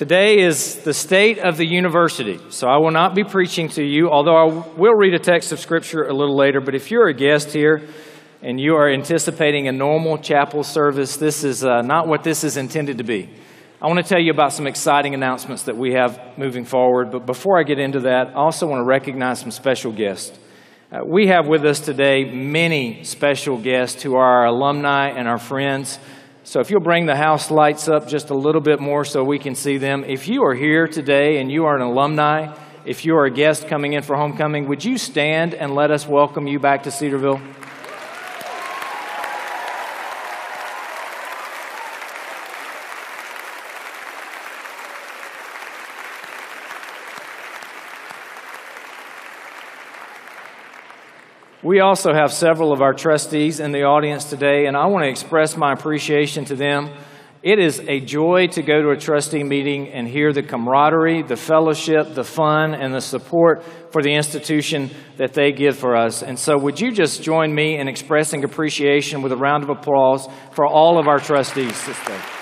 Today is the state of the university, so I will not be preaching to you, although I will read a text of Scripture a little later. But if you're a guest here and you are anticipating a normal chapel service, this is uh, not what this is intended to be. I want to tell you about some exciting announcements that we have moving forward. But before I get into that, I also want to recognize some special guests. Uh, we have with us today many special guests who are our alumni and our friends. So if you'll bring the house lights up just a little bit more so we can see them. If you are here today and you are an alumni, if you are a guest coming in for homecoming, would you stand and let us welcome you back to Cedarville? We also have several of our trustees in the audience today, and I want to express my appreciation to them. It is a joy to go to a trustee meeting and hear the camaraderie, the fellowship, the fun, and the support for the institution that they give for us. And so, would you just join me in expressing appreciation with a round of applause for all of our trustees this day?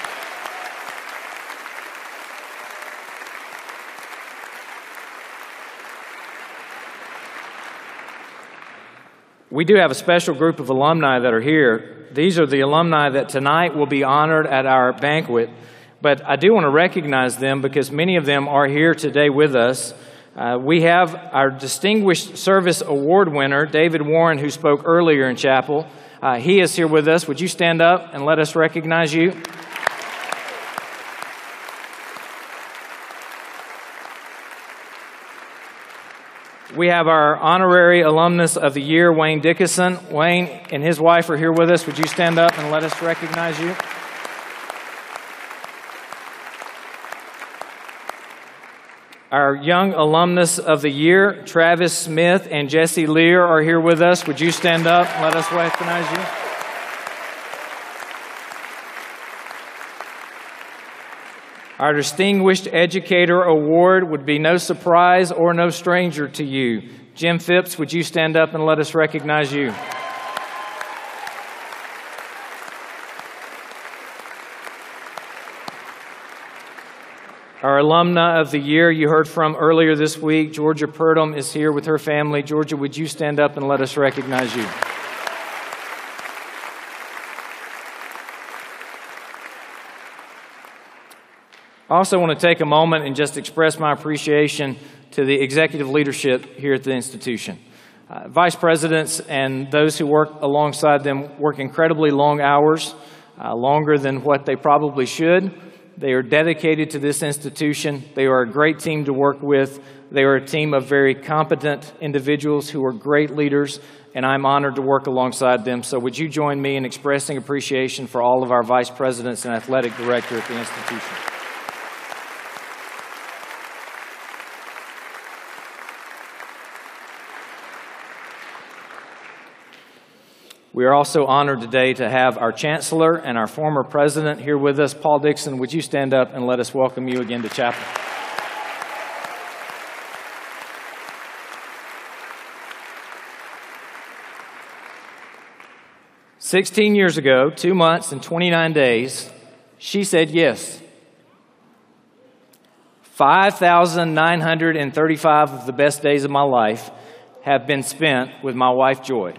We do have a special group of alumni that are here. These are the alumni that tonight will be honored at our banquet. But I do want to recognize them because many of them are here today with us. Uh, we have our Distinguished Service Award winner, David Warren, who spoke earlier in chapel. Uh, he is here with us. Would you stand up and let us recognize you? We have our honorary alumnus of the year, Wayne Dickinson. Wayne and his wife are here with us. Would you stand up and let us recognize you? Our young alumnus of the year, Travis Smith and Jesse Lear, are here with us. Would you stand up and let us recognize you? Our Distinguished Educator Award would be no surprise or no stranger to you. Jim Phipps, would you stand up and let us recognize you? Our alumna of the year you heard from earlier this week, Georgia Purdom, is here with her family. Georgia, would you stand up and let us recognize you? I also want to take a moment and just express my appreciation to the executive leadership here at the institution. Uh, vice presidents and those who work alongside them work incredibly long hours, uh, longer than what they probably should. They are dedicated to this institution. They are a great team to work with. They are a team of very competent individuals who are great leaders, and I'm honored to work alongside them. So, would you join me in expressing appreciation for all of our vice presidents and athletic director at the institution? We are also honored today to have our Chancellor and our former President here with us. Paul Dixon, would you stand up and let us welcome you again to chapel? Sixteen years ago, two months and 29 days, she said yes. 5,935 of the best days of my life have been spent with my wife, Joy.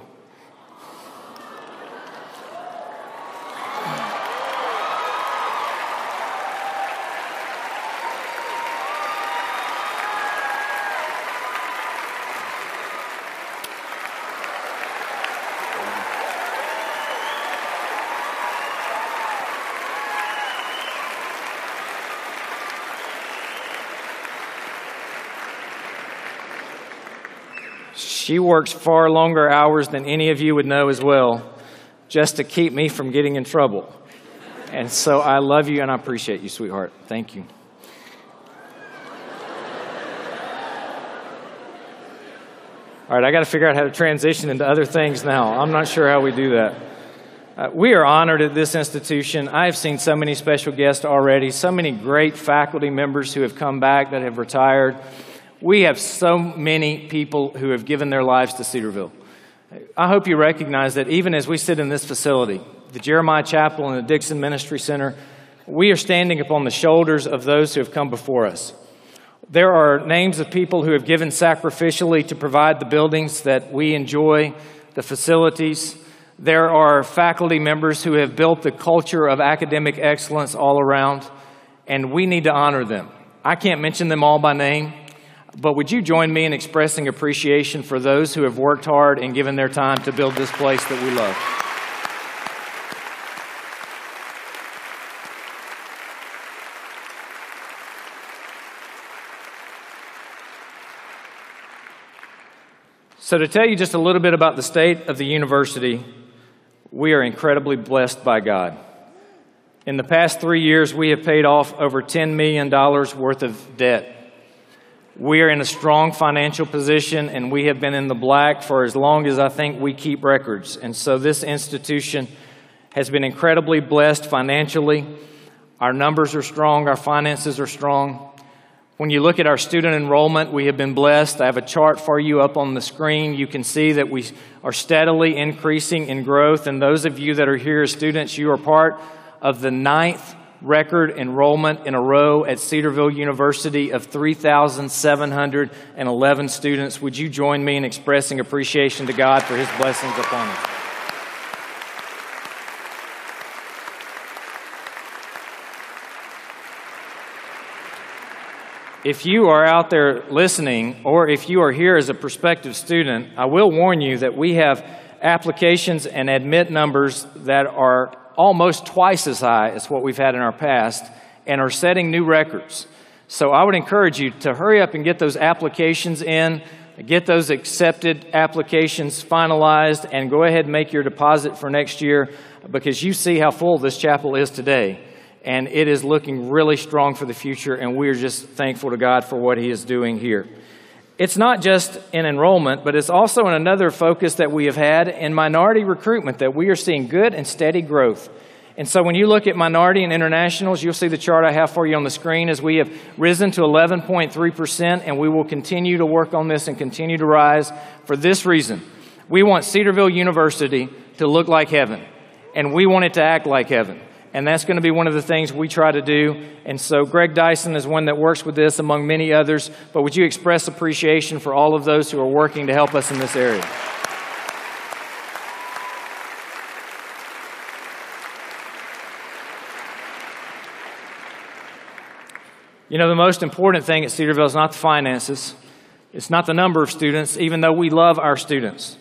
She works far longer hours than any of you would know as well, just to keep me from getting in trouble. And so I love you and I appreciate you, sweetheart. Thank you. All right, I got to figure out how to transition into other things now. I'm not sure how we do that. Uh, we are honored at this institution. I have seen so many special guests already, so many great faculty members who have come back that have retired. We have so many people who have given their lives to Cedarville. I hope you recognize that even as we sit in this facility, the Jeremiah Chapel and the Dixon Ministry Center, we are standing upon the shoulders of those who have come before us. There are names of people who have given sacrificially to provide the buildings that we enjoy, the facilities. There are faculty members who have built the culture of academic excellence all around, and we need to honor them. I can't mention them all by name, but would you join me in expressing appreciation for those who have worked hard and given their time to build this place that we love? So, to tell you just a little bit about the state of the university, we are incredibly blessed by God. In the past three years, we have paid off over $10 million worth of debt. We are in a strong financial position, and we have been in the black for as long as I think we keep records. And so, this institution has been incredibly blessed financially. Our numbers are strong, our finances are strong. When you look at our student enrollment, we have been blessed. I have a chart for you up on the screen. You can see that we are steadily increasing in growth. And those of you that are here as students, you are part of the ninth record enrollment in a row at Cedarville University of 3,711 students. Would you join me in expressing appreciation to God for his blessings upon us? If you are out there listening, or if you are here as a prospective student, I will warn you that we have applications and admit numbers that are almost twice as high as what we've had in our past and are setting new records. So I would encourage you to hurry up and get those applications in, get those accepted applications finalized, and go ahead and make your deposit for next year because you see how full this chapel is today and it is looking really strong for the future, and we're just thankful to God for what He is doing here. It's not just in enrollment, but it's also in another focus that we have had in minority recruitment that we are seeing good and steady growth. And so when you look at minority and internationals, you'll see the chart I have for you on the screen as we have risen to 11.3%, and we will continue to work on this and continue to rise for this reason. We want Cedarville University to look like heaven, and we want it to act like heaven. And that's going to be one of the things we try to do. And so, Greg Dyson is one that works with this among many others. But would you express appreciation for all of those who are working to help us in this area? You know, the most important thing at Cedarville is not the finances, it's not the number of students, even though we love our students.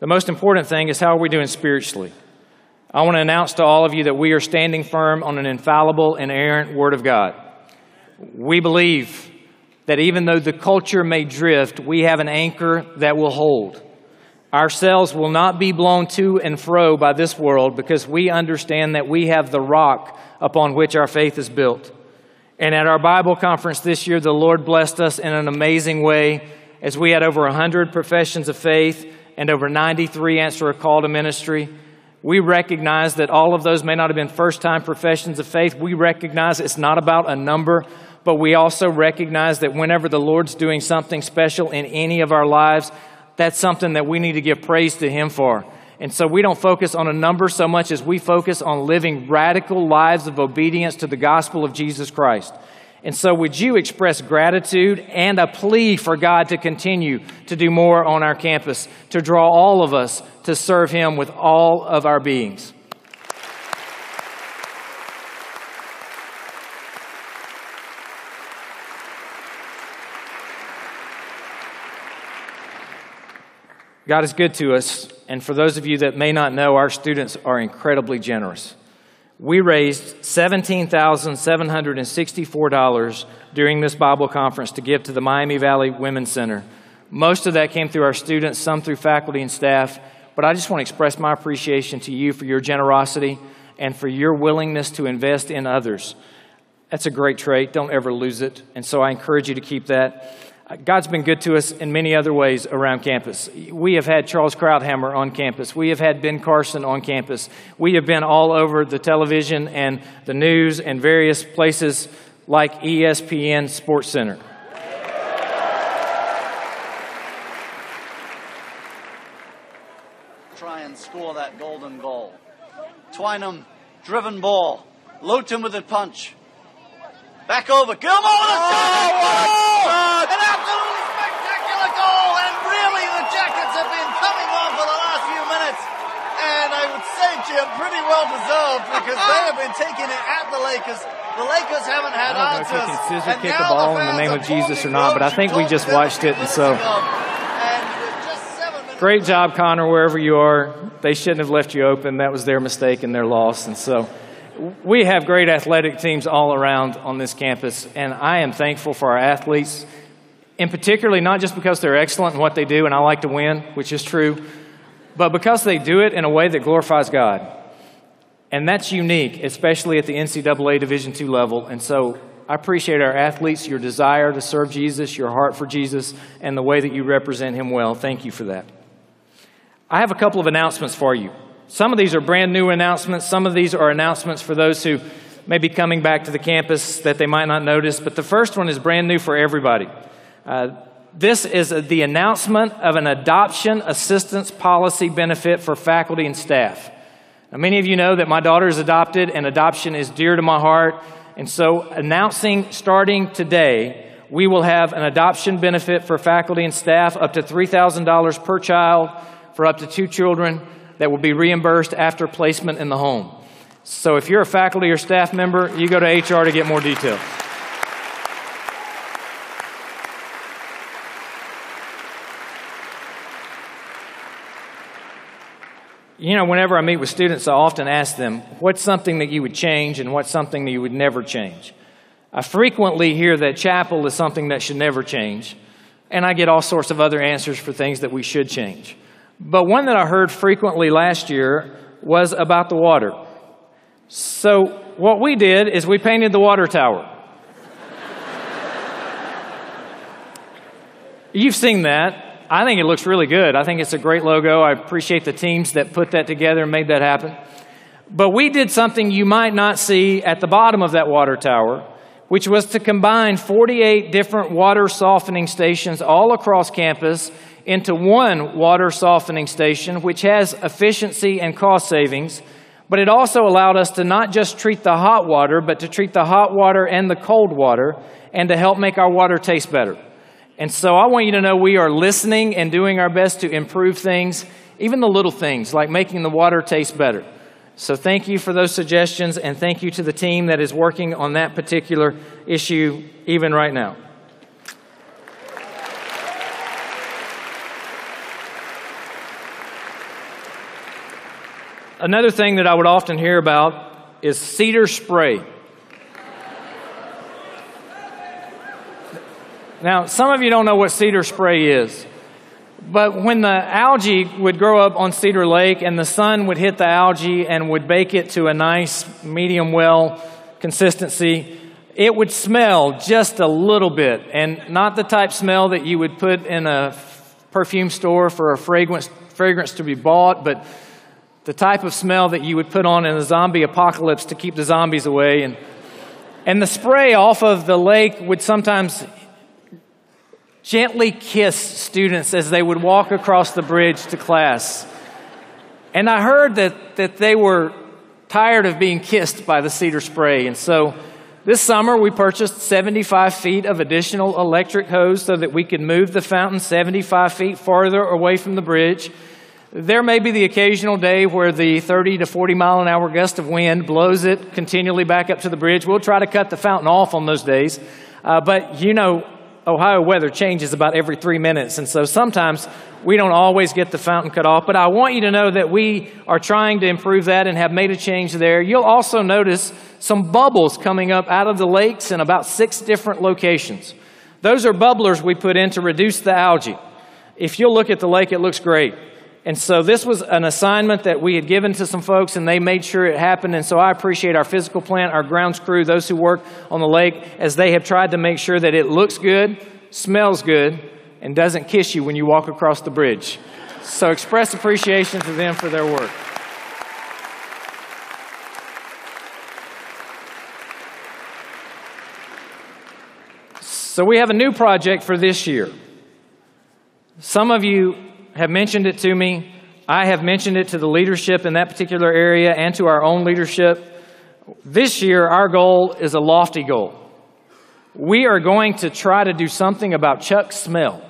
The most important thing is how are we doing spiritually? I want to announce to all of you that we are standing firm on an infallible and inerrant Word of God. We believe that even though the culture may drift, we have an anchor that will hold. Ourselves will not be blown to and fro by this world because we understand that we have the rock upon which our faith is built. And at our Bible conference this year, the Lord blessed us in an amazing way as we had over 100 professions of faith and over 93 answer a call to ministry. We recognize that all of those may not have been first time professions of faith. We recognize it's not about a number, but we also recognize that whenever the Lord's doing something special in any of our lives, that's something that we need to give praise to Him for. And so we don't focus on a number so much as we focus on living radical lives of obedience to the gospel of Jesus Christ. And so, would you express gratitude and a plea for God to continue to do more on our campus, to draw all of us to serve Him with all of our beings? God is good to us, and for those of you that may not know, our students are incredibly generous we raised $17,764 during this Bible conference to give to the Miami Valley Women's Center. Most of that came through our students, some through faculty and staff. But I just want to express my appreciation to you for your generosity and for your willingness to invest in others. That's a great trait. Don't ever lose it. And so I encourage you to keep that. God's been good to us in many other ways around campus. We have had Charles Krauthammer on campus. We have had Ben Carson on campus. We have been all over the television and the news and various places like ESPN Sports Center. Try and score that golden goal. Twynham driven ball. Luton with a punch. Back over. Gilmour with a shot. Oh, An absolutely spectacular goal. And really, the Jackets have been coming on for the last few minutes. And I would say, Jim, pretty well deserved because they have been taking it at the Lakers. The Lakers haven't had I don't know if you can scissor kick a ball in the name of Jesus or not, but I think we just watched it, and so- And with just seven minutes Great job, Connor, wherever you are. They shouldn't have left you open. That was their mistake and their loss. And so we have great athletic teams all around on this campus, and I am thankful for our athletes, and particularly not just because they're excellent in what they do and I like to win, which is true, but because they do it in a way that glorifies God. And that's unique, especially at the NCAA Division II level. And so I appreciate our athletes, your desire to serve Jesus, your heart for Jesus, and the way that you represent him well. Thank you for that. I have a couple of announcements for you. Some of these are brand new announcements, some of these are announcements for those who may be coming back to the campus that they might not notice, but the first one is brand new for everybody. Uh, this is a, the announcement of an adoption assistance policy benefit for faculty and staff. Now, many of you know that my daughter is adopted, and adoption is dear to my heart. And so, announcing starting today, we will have an adoption benefit for faculty and staff up to $3,000 per child for up to two children that will be reimbursed after placement in the home. So, if you're a faculty or staff member, you go to HR to get more details. You know, whenever I meet with students, I often ask them, what's something that you would change and what's something that you would never change? I frequently hear that chapel is something that should never change, and I get all sorts of other answers for things that we should change. But one that I heard frequently last year was about the water. So, what we did is we painted the water tower. You've seen that. I think it looks really good. I think it's a great logo. I appreciate the teams that put that together and made that happen. But we did something you might not see at the bottom of that water tower, which was to combine 48 different water softening stations all across campus into one water softening station, which has efficiency and cost savings. But it also allowed us to not just treat the hot water, but to treat the hot water and the cold water, and to help make our water taste better. And so I want you to know we are listening and doing our best to improve things, even the little things like making the water taste better. So thank you for those suggestions, and thank you to the team that is working on that particular issue even right now. Another thing that I would often hear about is cedar spray. Now, some of you don't know what cedar spray is, but when the algae would grow up on Cedar Lake and the sun would hit the algae and would bake it to a nice medium well consistency, it would smell just a little bit, and not the type smell that you would put in a perfume store for a fragrance, fragrance to be bought, but the type of smell that you would put on in a zombie apocalypse to keep the zombies away. And, and the spray off of the lake would sometimes gently kiss students as they would walk across the bridge to class. And I heard that, that they were tired of being kissed by the cedar spray. And so this summer we purchased 75 feet of additional electric hose so that we could move the fountain 75 feet farther away from the bridge. There may be the occasional day where the 30 to 40 mile an hour gust of wind blows it continually back up to the bridge. We'll try to cut the fountain off on those days. Uh, but you know, Ohio weather changes about every three minutes, and so sometimes we don't always get the fountain cut off. But I want you to know that we are trying to improve that and have made a change there. You'll also notice some bubbles coming up out of the lakes in about six different locations. Those are bubblers we put in to reduce the algae. If you'll look at the lake, it looks great. And so this was an assignment that we had given to some folks, and they made sure it happened. And so I appreciate our physical plant, our grounds crew, those who work on the lake, as they have tried to make sure that it looks good, smells good, and doesn't kiss you when you walk across the bridge. So express appreciation to them for their work. So we have a new project for this year. Some of you have mentioned it to me. I have mentioned it to the leadership in that particular area and to our own leadership. This year, our goal is a lofty goal. We are going to try to do something about Chuck's smell.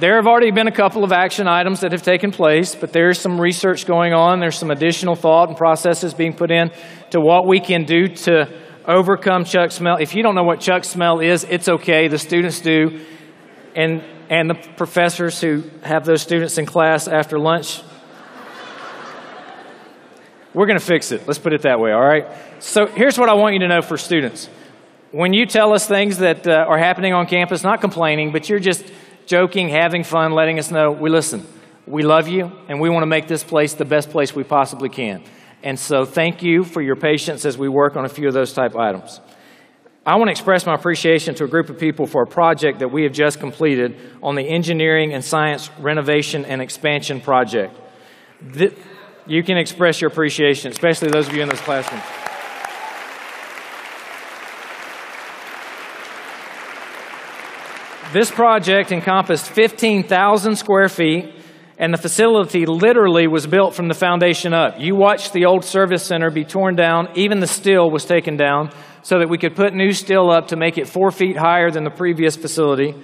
There have already been a couple of action items that have taken place, but there's some research going on. There's some additional thought and processes being put in to what we can do to overcome Chuck smell. If you don't know what Chuck smell is, it's okay. The students do. And, and the professors who have those students in class after lunch, we're going to fix it. Let's put it that way, all right? So here's what I want you to know for students. When you tell us things that uh, are happening on campus, not complaining, but you're just joking, having fun, letting us know we listen. We love you, and we want to make this place the best place we possibly can. And so, thank you for your patience as we work on a few of those type items. I want to express my appreciation to a group of people for a project that we have just completed on the Engineering and Science Renovation and Expansion Project. You can express your appreciation, especially those of you in this classroom. This project encompassed 15,000 square feet, and the facility literally was built from the foundation up. You watched the old service center be torn down, even the steel was taken down, so that we could put new steel up to make it four feet higher than the previous facility.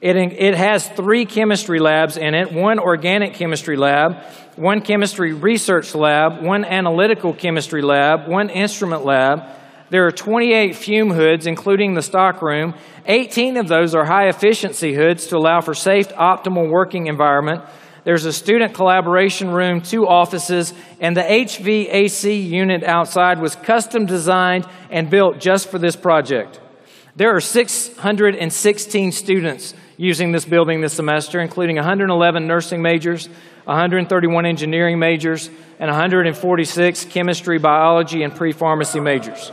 It, it has three chemistry labs in it one organic chemistry lab, one chemistry research lab, one analytical chemistry lab, one instrument lab there are 28 fume hoods, including the stockroom. 18 of those are high efficiency hoods to allow for safe, optimal working environment. There's a student collaboration room, two offices, and the HVAC unit outside was custom designed and built just for this project. There are 616 students using this building this semester, including 111 nursing majors, 131 engineering majors, and 146 chemistry, biology, and pre pharmacy majors.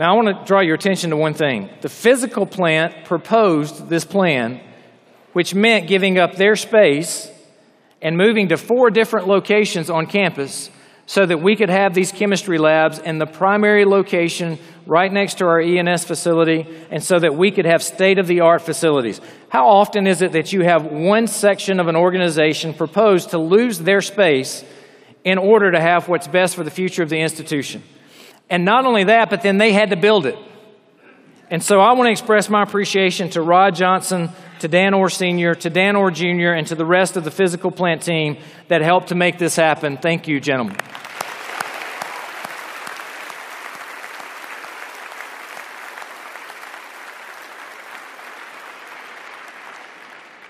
Now, I want to draw your attention to one thing. The physical plant proposed this plan, which meant giving up their space and moving to four different locations on campus so that we could have these chemistry labs in the primary location right next to our ENS facility and so that we could have state of the art facilities. How often is it that you have one section of an organization propose to lose their space in order to have what's best for the future of the institution? And not only that, but then they had to build it. And so I want to express my appreciation to Rod Johnson, to Dan Orr Sr., to Dan Orr Jr., and to the rest of the physical plant team that helped to make this happen. Thank you, gentlemen.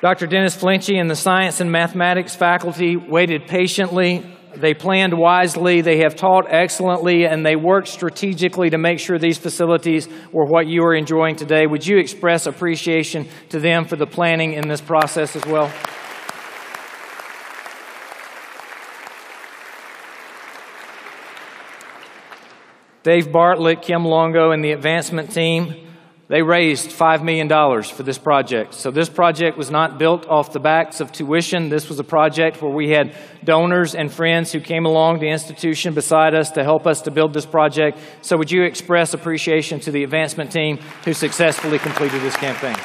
Dr. Dennis Flentge and the science and mathematics faculty waited patiently they planned wisely, they have taught excellently, and they worked strategically to make sure these facilities were what you are enjoying today. Would you express appreciation to them for the planning in this process as well? Dave Bartlett, Kim Longo, and the advancement team they raised $5 million for this project. So, this project was not built off the backs of tuition. This was a project where we had donors and friends who came along the institution beside us to help us to build this project. So, would you express appreciation to the advancement team who successfully completed this campaign?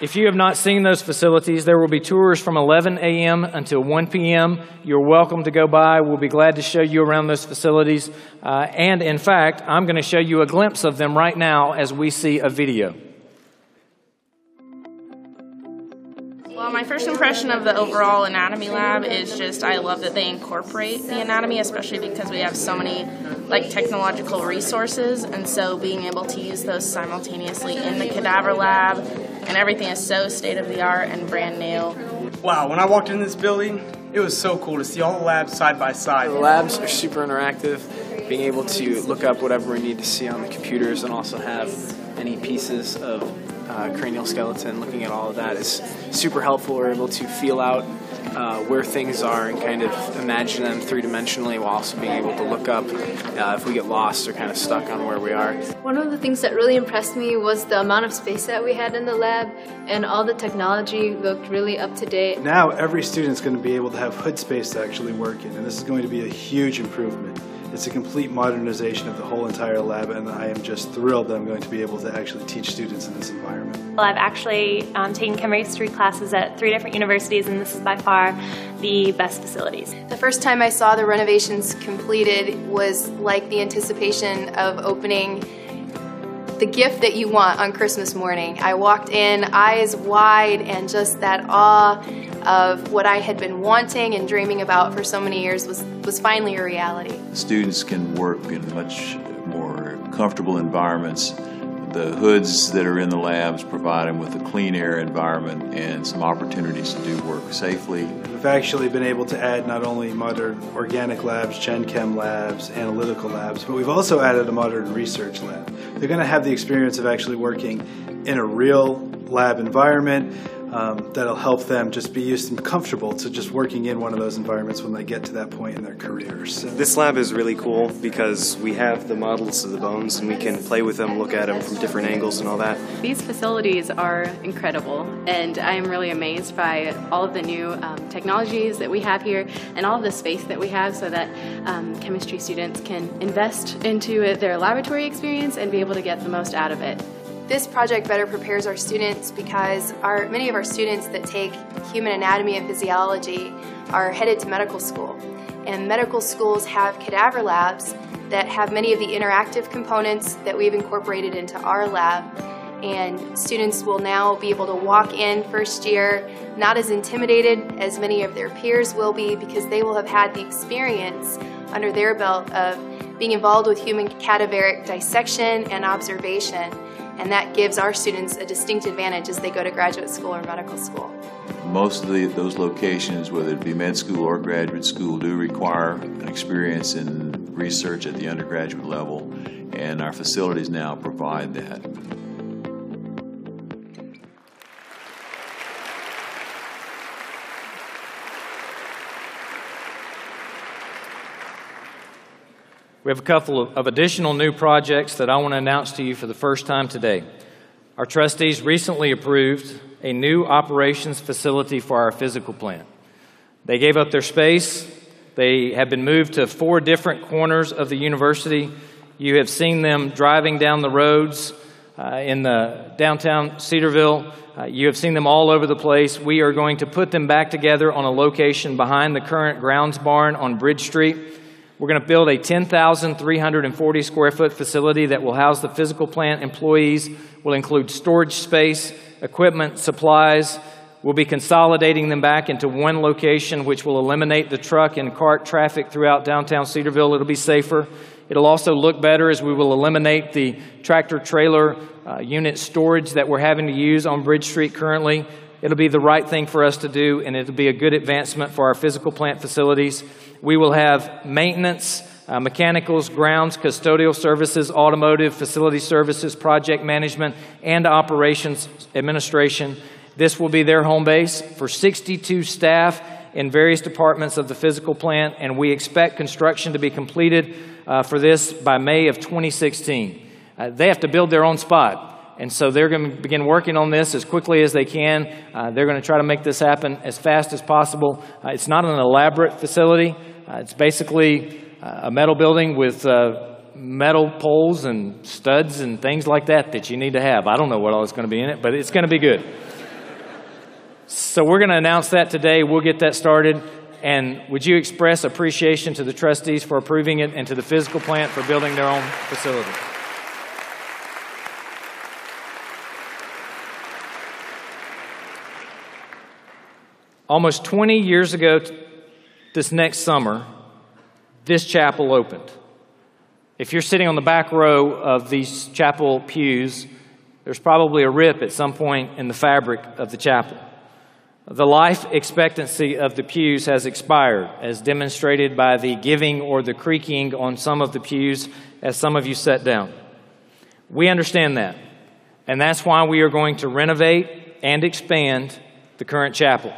If you have not seen those facilities, there will be tours from 11 a.m. until 1 p.m. You're welcome to go by. We'll be glad to show you around those facilities. Uh, and in fact, I'm going to show you a glimpse of them right now as we see a video. Well, my first impression of the overall anatomy lab is just I love that they incorporate the anatomy, especially because we have so many like technological resources, and so being able to use those simultaneously in the cadaver lab and everything is so state of the art and brand new. Wow, when I walked in this building, it was so cool to see all the labs side by side. The labs are super interactive, being able to look up whatever we need to see on the computers and also have any pieces of uh, cranial skeleton, looking at all of that is super helpful. We're able to feel out uh, where things are and kind of imagine them three dimensionally while also being able to look up uh, if we get lost or kind of stuck on where we are. One of the things that really impressed me was the amount of space that we had in the lab and all the technology looked really up to date. Now every student is going to be able to have hood space to actually work in and this is going to be a huge improvement It's a complete modernization of the whole entire lab, and I am just thrilled that I'm going to be able to actually teach students in this environment. Well, I've actually um, taken chemistry classes at three different universities, and this is by far the best facilities. The first time I saw the renovations completed was like the anticipation of opening the gift that you want on Christmas morning. I walked in eyes wide and just that awe of what I had been wanting and dreaming about for so many years was, was finally a reality. Students can work in much more comfortable environments. The hoods that are in the labs provide them with a clean air environment and some opportunities to do work safely. We've actually been able to add not only modern organic labs, Gen Chem labs, analytical labs, but we've also added a modern research lab. They're going to have the experience of actually working in a real lab environment um, that'll help them just be used and comfortable to just working in one of those environments when they get to that point in their careers. So this lab is really cool because we have the models of the bones and we can play with them, look at them from different angles and all that. These facilities are incredible and I am really amazed by all of the new um, technologies that we have here and all of the space that we have so that um, chemistry students can invest into their laboratory experience and be able to get the most out of it. This project better prepares our students because our, many of our students that take human anatomy and physiology are headed to medical school. And medical schools have cadaver labs that have many of the interactive components that we've incorporated into our lab. And students will now be able to walk in first year not as intimidated as many of their peers will be because they will have had the experience under their belt of being involved with human cadaveric dissection and observation and that gives our students a distinct advantage as they go to graduate school or medical school. Most of the, those locations, whether it be med school or graduate school, do require an experience in research at the undergraduate level, and our facilities now provide that. We have a couple of additional new projects that I want to announce to you for the first time today. Our trustees recently approved a new operations facility for our physical plant. They gave up their space. They have been moved to four different corners of the university. You have seen them driving down the roads uh, in the downtown Cedarville. Uh, you have seen them all over the place. We are going to put them back together on a location behind the current grounds barn on Bridge Street. We're going to build a 10,340 square foot facility that will house the physical plant employees, will include storage space, equipment, supplies. We'll be consolidating them back into one location, which will eliminate the truck and cart traffic throughout downtown Cedarville. It'll be safer. It'll also look better as we will eliminate the tractor trailer uh, unit storage that we're having to use on Bridge Street currently. It'll be the right thing for us to do, and it'll be a good advancement for our physical plant facilities. We will have maintenance, uh, mechanicals, grounds, custodial services, automotive, facility services, project management, and operations administration. This will be their home base for 62 staff in various departments of the physical plant, and we expect construction to be completed uh, for this by May of 2016. Uh, they have to build their own spot. And so they're going to begin working on this as quickly as they can. Uh, they're going to try to make this happen as fast as possible. Uh, it's not an elaborate facility, uh, it's basically uh, a metal building with uh, metal poles and studs and things like that that you need to have. I don't know what all is going to be in it, but it's going to be good. so we're going to announce that today. We'll get that started. And would you express appreciation to the trustees for approving it and to the physical plant for building their own facility? Almost 20 years ago, this next summer, this chapel opened. If you're sitting on the back row of these chapel pews, there's probably a rip at some point in the fabric of the chapel. The life expectancy of the pews has expired, as demonstrated by the giving or the creaking on some of the pews as some of you sat down. We understand that, and that's why we are going to renovate and expand the current chapel.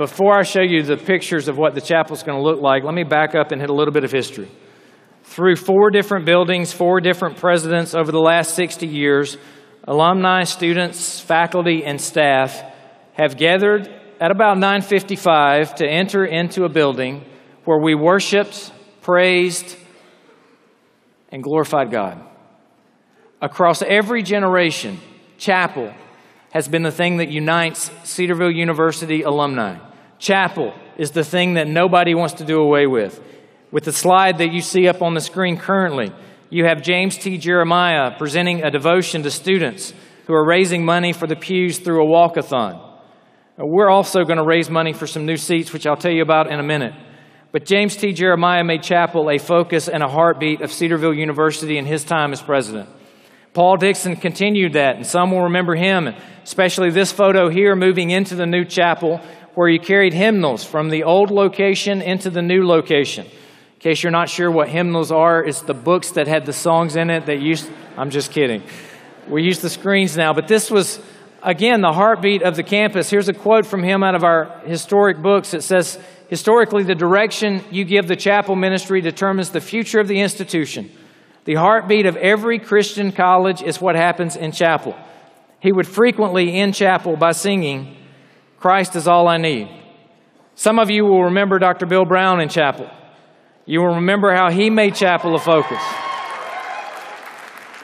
Before I show you the pictures of what the chapel is going to look like, let me back up and hit a little bit of history. Through four different buildings, four different presidents over the last 60 years, alumni, students, faculty, and staff have gathered at about 9:55 to enter into a building where we worshiped, praised, and glorified God. Across every generation, chapel has been the thing that unites Cedarville University alumni. Chapel is the thing that nobody wants to do away with. With the slide that you see up on the screen currently, you have James T. Jeremiah presenting a devotion to students who are raising money for the pews through a walkathon. Uh, we're also going to raise money for some new seats, which I'll tell you about in a minute. But James T. Jeremiah made chapel a focus and a heartbeat of Cedarville University in his time as president. Paul Dixon continued that, and some will remember him, especially this photo here moving into the new chapel where you carried hymnals from the old location into the new location. In case you're not sure what hymnals are, it's the books that had the songs in it that used, I'm just kidding. We use the screens now, but this was, again, the heartbeat of the campus. Here's a quote from him out of our historic books. It says, Historically, the direction you give the chapel ministry determines the future of the institution. The heartbeat of every Christian college is what happens in chapel. He would frequently end chapel by singing, Christ is all I need. Some of you will remember Dr. Bill Brown in chapel. You will remember how he made chapel a focus.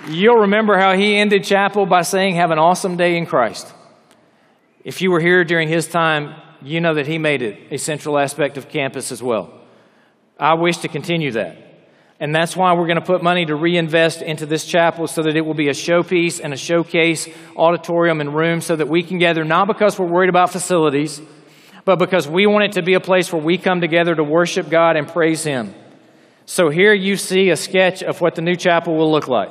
You'll remember how he ended chapel by saying, Have an awesome day in Christ. If you were here during his time, you know that he made it a central aspect of campus as well. I wish to continue that. And that's why we're going to put money to reinvest into this chapel so that it will be a showpiece and a showcase auditorium and room so that we can gather not because we're worried about facilities, but because we want it to be a place where we come together to worship God and praise Him. So here you see a sketch of what the new chapel will look like.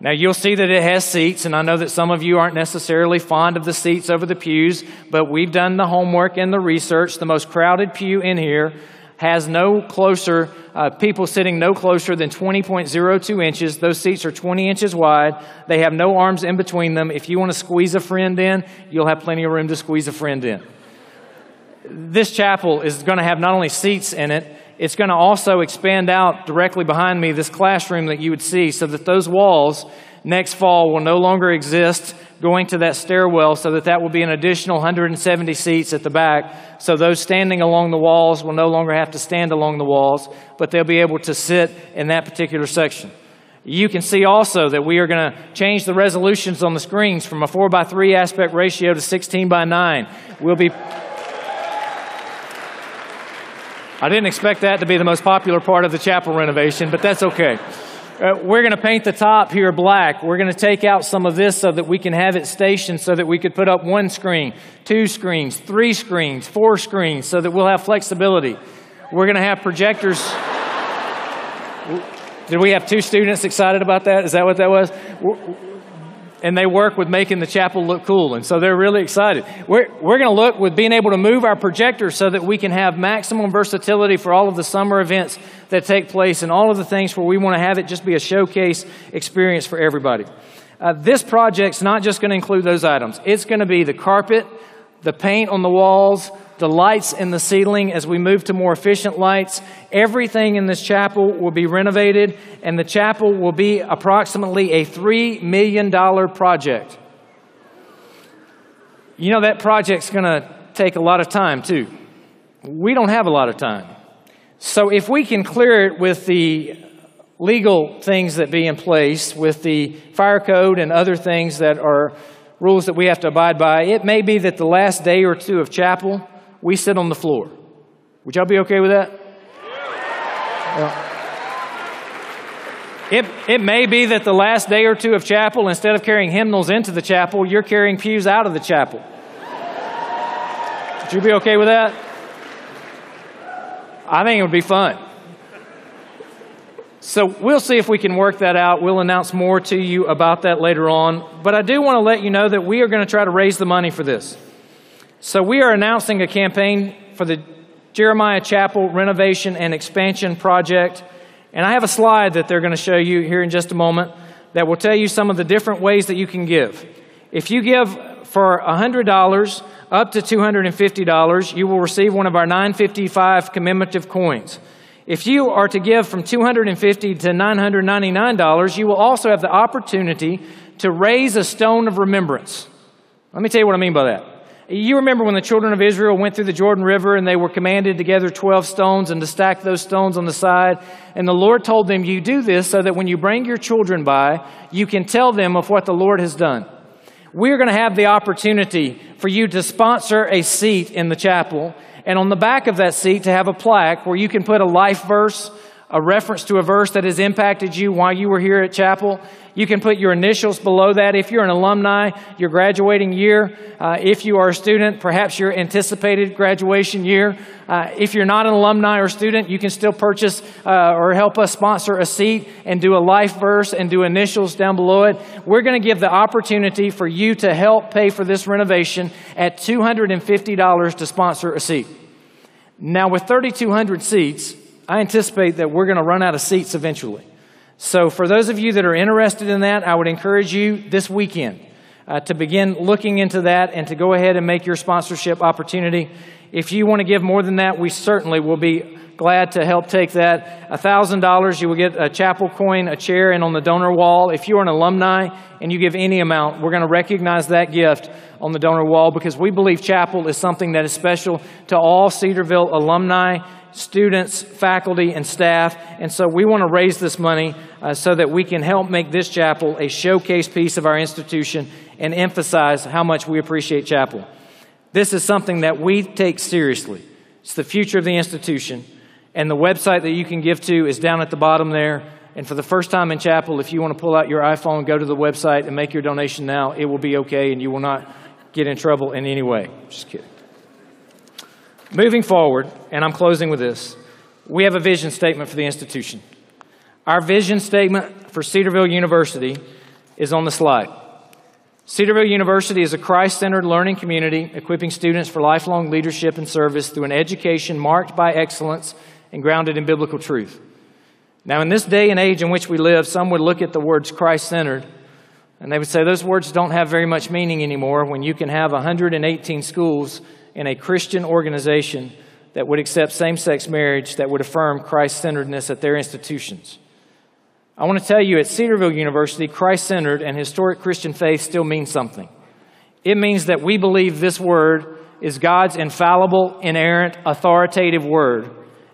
Now you'll see that it has seats, and I know that some of you aren't necessarily fond of the seats over the pews, but we've done the homework and the research. The most crowded pew in here has no closer, uh, people sitting no closer than 20.02 inches. Those seats are 20 inches wide. They have no arms in between them. If you want to squeeze a friend in, you'll have plenty of room to squeeze a friend in. This chapel is going to have not only seats in it, it's going to also expand out directly behind me this classroom that you would see so that those walls next fall will no longer exist going to that stairwell so that that will be an additional 170 seats at the back. So those standing along the walls will no longer have to stand along the walls but they'll be able to sit in that particular section. You can see also that we are going to change the resolutions on the screens from a 4 by 3 aspect ratio to 16 by 9 we'll be I didn't expect that to be the most popular part of the chapel renovation, but that's okay. Uh, we're going to paint the top here black. We're going to take out some of this so that we can have it stationed so that we could put up one screen, two screens, three screens, four screens so that we'll have flexibility. We're going to have projectors. Did we have two students excited about that? Is that what that was? And they work with making the chapel look cool. And so they're really excited. We're, we're going to look with being able to move our projector so that we can have maximum versatility for all of the summer events that take place and all of the things where we want to have it just be a showcase experience for everybody. Uh, this project's not just going to include those items. It's going to be the carpet, the paint on the walls, the lights in the ceiling as we move to more efficient lights. Everything in this chapel will be renovated, and the chapel will be approximately a $3 million project. You know, that project's going to take a lot of time, too. We don't have a lot of time. So, if we can clear it with the legal things that be in place, with the fire code and other things that are rules that we have to abide by, it may be that the last day or two of chapel we sit on the floor. Would y'all be okay with that? it, it may be that the last day or two of chapel, instead of carrying hymnals into the chapel, you're carrying pews out of the chapel. Would you be okay with that? I think it would be fun. So we'll see if we can work that out. We'll announce more to you about that later on. But I do want to let you know that we are going to try to raise the money for this. So, we are announcing a campaign for the Jeremiah Chapel renovation and expansion project. And I have a slide that they're going to show you here in just a moment that will tell you some of the different ways that you can give. If you give for $100 up to $250, you will receive one of our 955 commemorative coins. If you are to give from 250 to $999, you will also have the opportunity to raise a stone of remembrance. Let me tell you what I mean by that. You remember when the children of Israel went through the Jordan River and they were commanded to gather 12 stones and to stack those stones on the side. And the Lord told them, You do this so that when you bring your children by, you can tell them of what the Lord has done. We're going to have the opportunity for you to sponsor a seat in the chapel. And on the back of that seat, to have a plaque where you can put a life verse, a reference to a verse that has impacted you while you were here at chapel. You can put your initials below that. If you're an alumni, your graduating year. Uh, if you are a student, perhaps your anticipated graduation year. Uh, if you're not an alumni or student, you can still purchase uh, or help us sponsor a seat and do a life verse and do initials down below it. We're going to give the opportunity for you to help pay for this renovation at $250 to sponsor a seat. Now, with 3,200 seats, I anticipate that we're going to run out of seats eventually. So, for those of you that are interested in that, I would encourage you this weekend uh, to begin looking into that and to go ahead and make your sponsorship opportunity. If you want to give more than that, we certainly will be glad to help take that. $1,000, you will get a chapel coin, a chair, and on the donor wall. If you're an alumni and you give any amount, we're going to recognize that gift on the donor wall because we believe chapel is something that is special to all Cedarville alumni students, faculty, and staff. And so we want to raise this money uh, so that we can help make this chapel a showcase piece of our institution and emphasize how much we appreciate chapel. This is something that we take seriously. It's the future of the institution. And the website that you can give to is down at the bottom there. And for the first time in chapel, if you want to pull out your iPhone, go to the website and make your donation now, it will be okay and you will not get in trouble in any way. Just kidding. Moving forward, and I'm closing with this, we have a vision statement for the institution. Our vision statement for Cedarville University is on the slide. Cedarville University is a Christ centered learning community equipping students for lifelong leadership and service through an education marked by excellence and grounded in biblical truth. Now, in this day and age in which we live, some would look at the words Christ centered and they would say those words don't have very much meaning anymore when you can have 118 schools in a Christian organization that would accept same sex marriage, that would affirm Christ centeredness at their institutions. I want to tell you at Cedarville University, Christ centered and historic Christian faith still means something. It means that we believe this word is God's infallible, inerrant, authoritative word,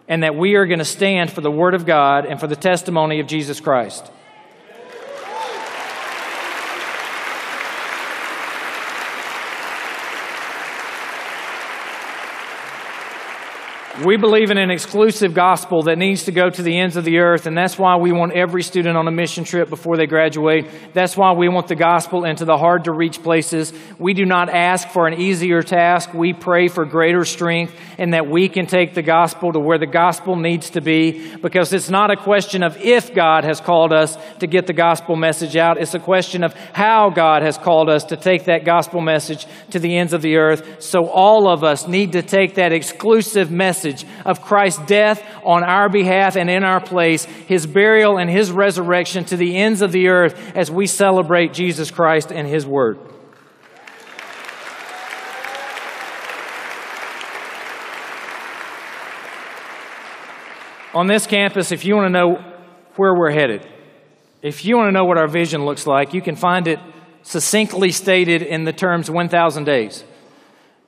and that we are going to stand for the word of God and for the testimony of Jesus Christ. We believe in an exclusive gospel that needs to go to the ends of the earth, and that's why we want every student on a mission trip before they graduate. That's why we want the gospel into the hard to reach places. We do not ask for an easier task. We pray for greater strength and that we can take the gospel to where the gospel needs to be because it's not a question of if God has called us to get the gospel message out. It's a question of how God has called us to take that gospel message to the ends of the earth. So all of us need to take that exclusive message message of Christ's death on our behalf and in our place, his burial and his resurrection to the ends of the earth as we celebrate Jesus Christ and his word. On this campus, if you want to know where we're headed, if you want to know what our vision looks like, you can find it succinctly stated in the terms 1,000 days.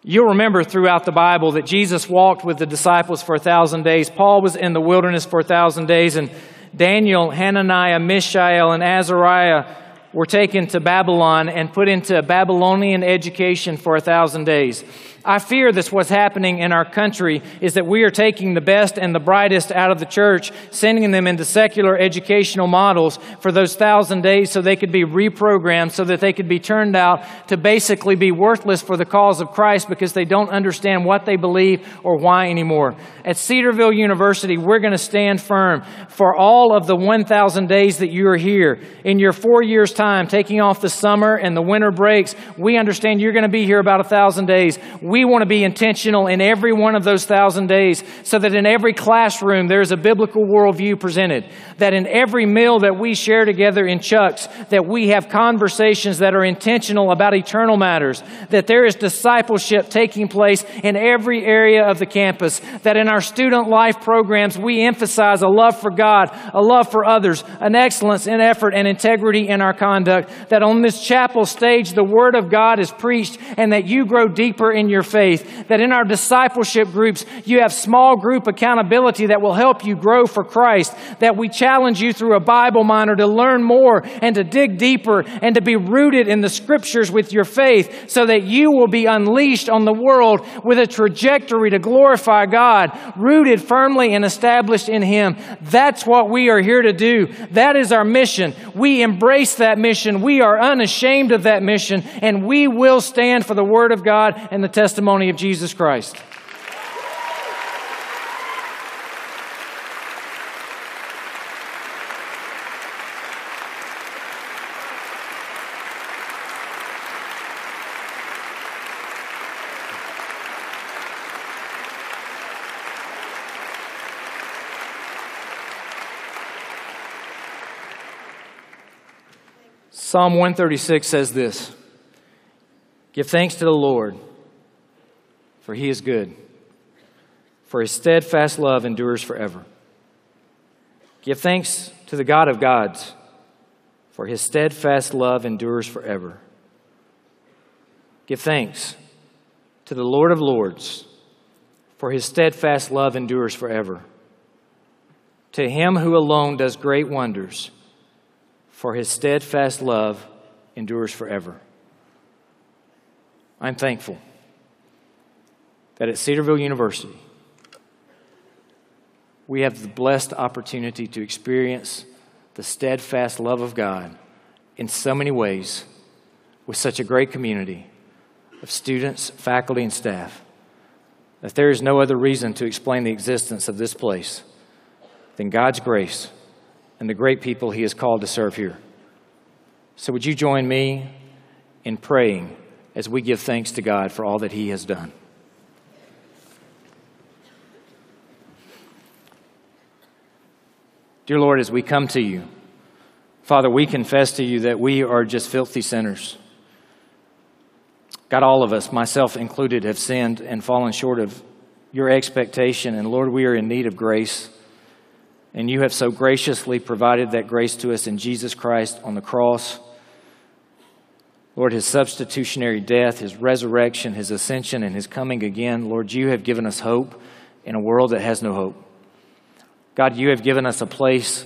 You'll remember throughout the Bible that Jesus walked with the disciples for a thousand days. Paul was in the wilderness for a thousand days, and Daniel, Hananiah, Mishael, and Azariah were taken to Babylon and put into Babylonian education for a thousand days. I fear that's what's happening in our country is that we are taking the best and the brightest out of the church, sending them into secular educational models for those thousand days so they could be reprogrammed, so that they could be turned out to basically be worthless for the cause of Christ because they don't understand what they believe or why anymore. At Cedarville University, we're going to stand firm for all of the 1,000 days that you are here. In your four years' time, taking off the summer and the winter breaks, we understand you're going to be here about a thousand days we want to be intentional in every one of those thousand days so that in every classroom there's a biblical worldview presented. That in every meal that we share together in Chuck's, that we have conversations that are intentional about eternal matters. That there is discipleship taking place in every area of the campus. That in our student life programs we emphasize a love for God, a love for others, an excellence in effort and integrity in our conduct. That on this chapel stage the Word of God is preached and that you grow deeper in your faith. That in our discipleship groups, you have small group accountability that will help you grow for Christ. That we challenge you through a Bible minor to learn more and to dig deeper and to be rooted in the scriptures with your faith so that you will be unleashed on the world with a trajectory to glorify God, rooted firmly and established in Him. That's what we are here to do. That is our mission. We embrace that mission. We are unashamed of that mission and we will stand for the Word of God and the testimony of Jesus Christ. Psalm 136 says this Give thanks to the Lord, for he is good, for his steadfast love endures forever. Give thanks to the God of gods, for his steadfast love endures forever. Give thanks to the Lord of lords, for his steadfast love endures forever. To him who alone does great wonders, for his steadfast love endures forever. I'm thankful that at Cedarville University, we have the blessed opportunity to experience the steadfast love of God in so many ways with such a great community of students, faculty, and staff that there is no other reason to explain the existence of this place than God's grace and the great people He has called to serve here. So, would you join me in praying as we give thanks to God for all that He has done? Dear Lord, as we come to you, Father, we confess to you that we are just filthy sinners. God, all of us, myself included, have sinned and fallen short of your expectation. And Lord, we are in need of grace. And you have so graciously provided that grace to us in Jesus Christ on the cross. Lord, his substitutionary death, his resurrection, his ascension, and his coming again. Lord, you have given us hope in a world that has no hope. God, you have given us a place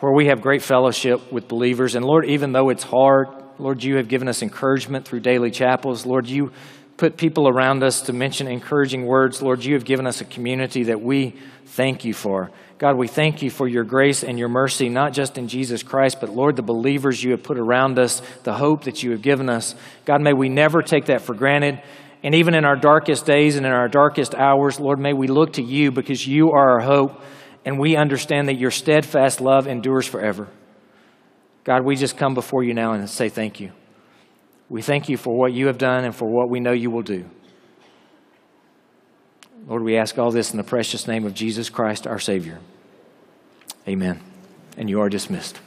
where we have great fellowship with believers. And Lord, even though it's hard, Lord, you have given us encouragement through daily chapels. Lord, you put people around us to mention encouraging words. Lord, you have given us a community that we thank you for. God, we thank you for your grace and your mercy, not just in Jesus Christ, but Lord, the believers you have put around us, the hope that you have given us. God, may we never take that for granted. And even in our darkest days and in our darkest hours, Lord, may we look to you because you are our hope and we understand that your steadfast love endures forever. God, we just come before you now and say thank you. We thank you for what you have done and for what we know you will do. Lord, we ask all this in the precious name of Jesus Christ, our Savior. Amen. And you are dismissed.